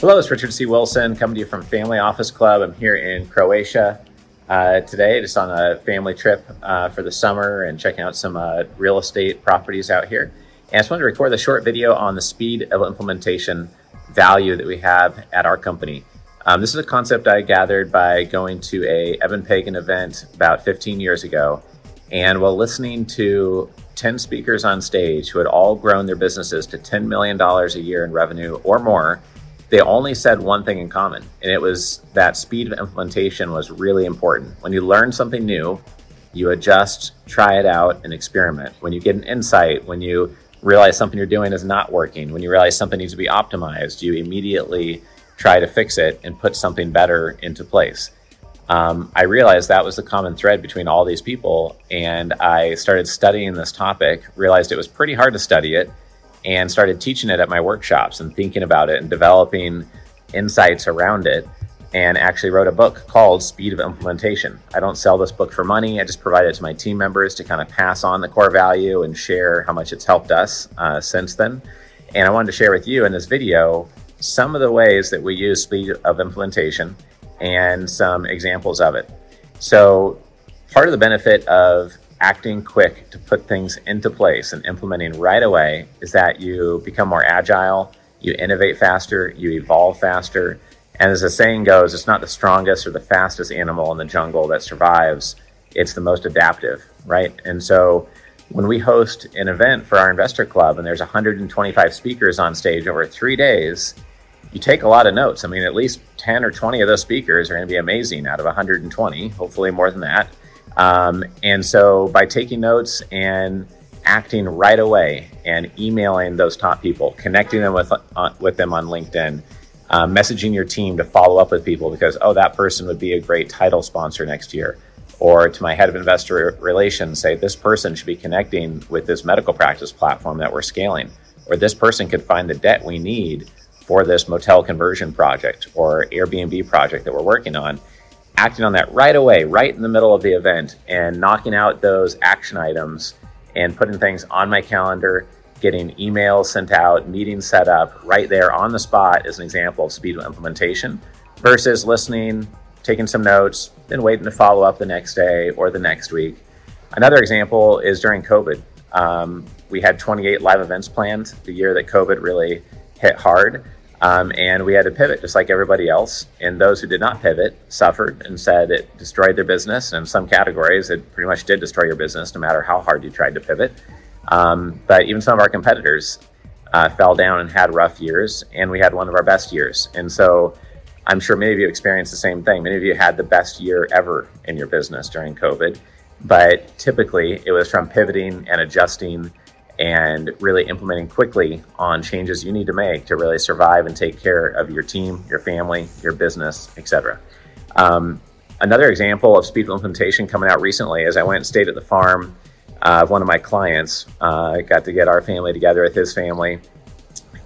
Hello, it's Richard C. Wilson coming to you from Family Office Club. I'm here in Croatia uh, today, just on a family trip uh, for the summer and checking out some uh, real estate properties out here. And I just wanted to record a short video on the speed of implementation value that we have at our company. Um, this is a concept I gathered by going to a Eben Pagan event about 15 years ago. And while listening to 10 speakers on stage who had all grown their businesses to $10 million a year in revenue or more, they only said one thing in common, and it was that speed of implementation was really important. When you learn something new, you adjust, try it out, and experiment. When you get an insight, when you realize something you're doing is not working, when you realize something needs to be optimized, you immediately try to fix it and put something better into place. Um, I realized that was the common thread between all these people, and I started studying this topic, realized it was pretty hard to study it and started teaching it at my workshops and thinking about it and developing insights around it and actually wrote a book called Speed of Implementation. I don't sell this book for money. I just provide it to my team members to kind of pass on the core value and share how much it's helped us uh, since then. And I wanted to share with you in this video some of the ways that we use speed of implementation and some examples of it. So, part of the benefit of acting quick to put things into place and implementing right away is that you become more agile, you innovate faster, you evolve faster. And as the saying goes, it's not the strongest or the fastest animal in the jungle that survives, it's the most adaptive, right? And so when we host an event for our investor club and there's 125 speakers on stage over three days, you take a lot of notes. I mean, at least 10 or 20 of those speakers are going to be amazing out of 120, hopefully more than that. Um, and so by taking notes and acting right away and emailing those top people, connecting them with, uh, with them on LinkedIn, uh, messaging your team to follow up with people because, oh, that person would be a great title sponsor next year. Or to my head of investor relations, say, this person should be connecting with this medical practice platform that we're scaling. Or this person could find the debt we need for this motel conversion project or Airbnb project that we're working on acting on that right away, right in the middle of the event, and knocking out those action items and putting things on my calendar, getting emails sent out, meetings set up right there on the spot is an example of speed of implementation versus listening, taking some notes, then waiting to follow up the next day or the next week. Another example is during COVID. Um, we had 28 live events planned the year that COVID really hit hard. Um, and we had to pivot just like everybody else. And those who did not pivot suffered and said it destroyed their business. And in some categories, it pretty much did destroy your business no matter how hard you tried to pivot. Um, but even some of our competitors uh, fell down and had rough years, and we had one of our best years. And so I'm sure many of you experienced the same thing. Many of you had the best year ever in your business during COVID. But typically, it was from pivoting and adjusting and really implementing quickly on changes you need to make to really survive and take care of your team, your family, your business, etc. Um, another example of speed implementation coming out recently is I went and stayed at the farm of one of my clients. Uh, I got to get our family together with his family,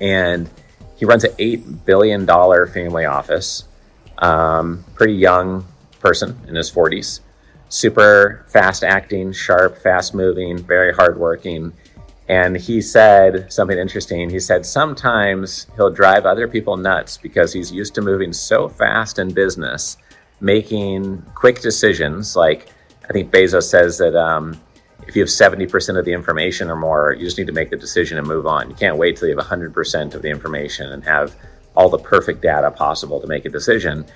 and he runs an eight billion dollar family office. Um, pretty young person in his forties, super fast acting, sharp, fast moving, very hardworking and he said something interesting. He said sometimes he'll drive other people nuts because he's used to moving so fast in business, making quick decisions. Like I think Bezos says that um, if you have 70% of the information or more, you just need to make the decision and move on. You can't wait till you have 100% of the information and have all the perfect data possible to make a decision.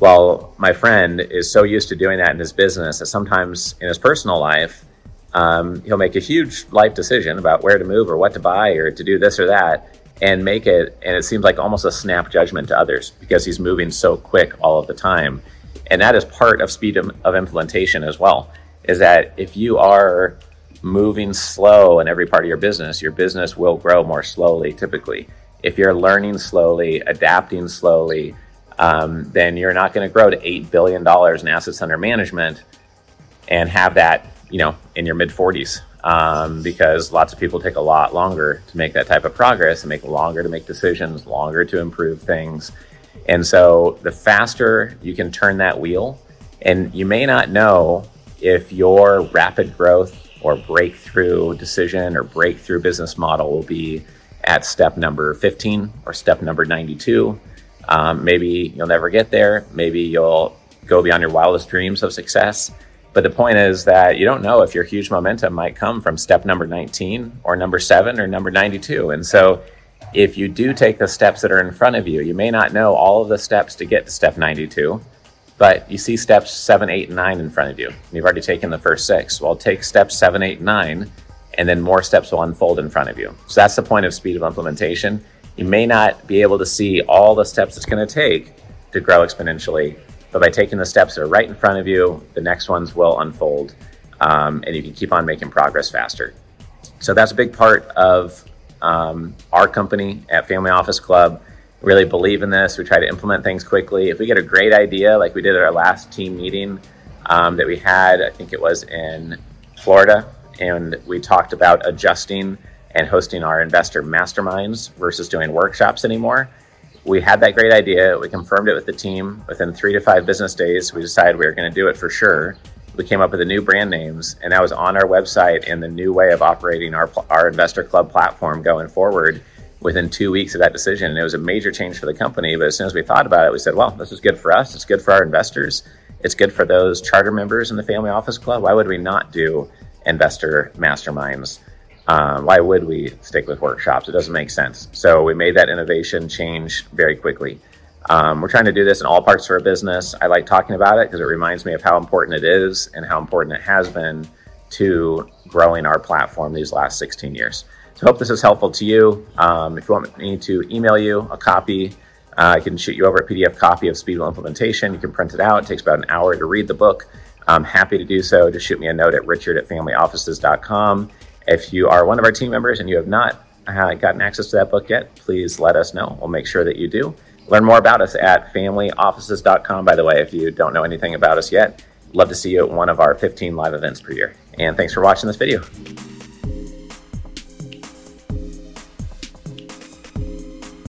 Well, my friend is so used to doing that in his business that sometimes in his personal life, um, he'll make a huge life decision about where to move or what to buy or to do this or that and make it and it seems like almost a snap judgment to others because he's moving so quick all of the time. And that is part of speed of, implementation as well is that if you are moving slow in every part of your business your business will grow more slowly typically. If you're learning slowly adapting slowly um, then you're not going to grow to $8 billion in assets under management and have that you know, in your mid 40s, um, because lots of people take a lot longer to make that type of progress and make longer to make decisions, longer to improve things. And so the faster you can turn that wheel, and you may not know if your rapid growth or breakthrough decision or breakthrough business model will be at step number 15 or step number 92 Um, maybe you'll never get there. Maybe you'll go beyond your wildest dreams of success. But the point is that you don't know if your huge momentum might come from step number 19 or number seven or number 92. And so if you do take the steps that are in front of you, you may not know all of the steps to get to step 92, but you see steps seven, eight, and nine in front of you. And you've already taken the first six. Well, take steps seven, eight, nine, and then more steps will unfold in front of you. So that's the point of speed of implementation. You may not be able to see all the steps it's going to take to grow exponentially, but by taking the steps that are right in front of you, the next ones will unfold um, and you can keep on making progress faster. So that's a big part of um, our company at Family Office Club. Really believe in this. We try to implement things quickly. If we get a great idea, like we did at our last team meeting um, that we had, I think it was in Florida, and we talked about adjusting and hosting our investor masterminds versus doing workshops anymore we had that great idea. We confirmed it with the team. Within three to five business days, we decided we were going to do it for sure. We came up with the new brand names, and that was on our website and the new way of operating our, our investor club platform going forward within two weeks of that decision. And it was a major change for the company. But as soon as we thought about it, we said, well, this is good for us. It's good for our investors. It's good for those charter members in the Family Office Club. Why would we not do investor masterminds? Um, why would we stick with workshops? It doesn't make sense. So we made that innovation change very quickly. Um, we're trying to do this in all parts of our business. I like talking about it because it reminds me of how important it is and how important it has been to growing our platform these last 16 years. So I hope this is helpful to you. Um, if you want me to email you a copy, uh, I can shoot you over a PDF copy of Speed of Implementation. You can print it out. It takes about an hour to read the book. I'm happy to do so. Just shoot me a note at richard at familyoffices.com. If you are one of our team members and you have not uh, gotten access to that book yet, please let us know. We'll make sure that you do. Learn more about us at familyoffices.com, by the way, if you don't know anything about us yet. Love to see you at one of our 15 live events per year. And thanks for watching this video.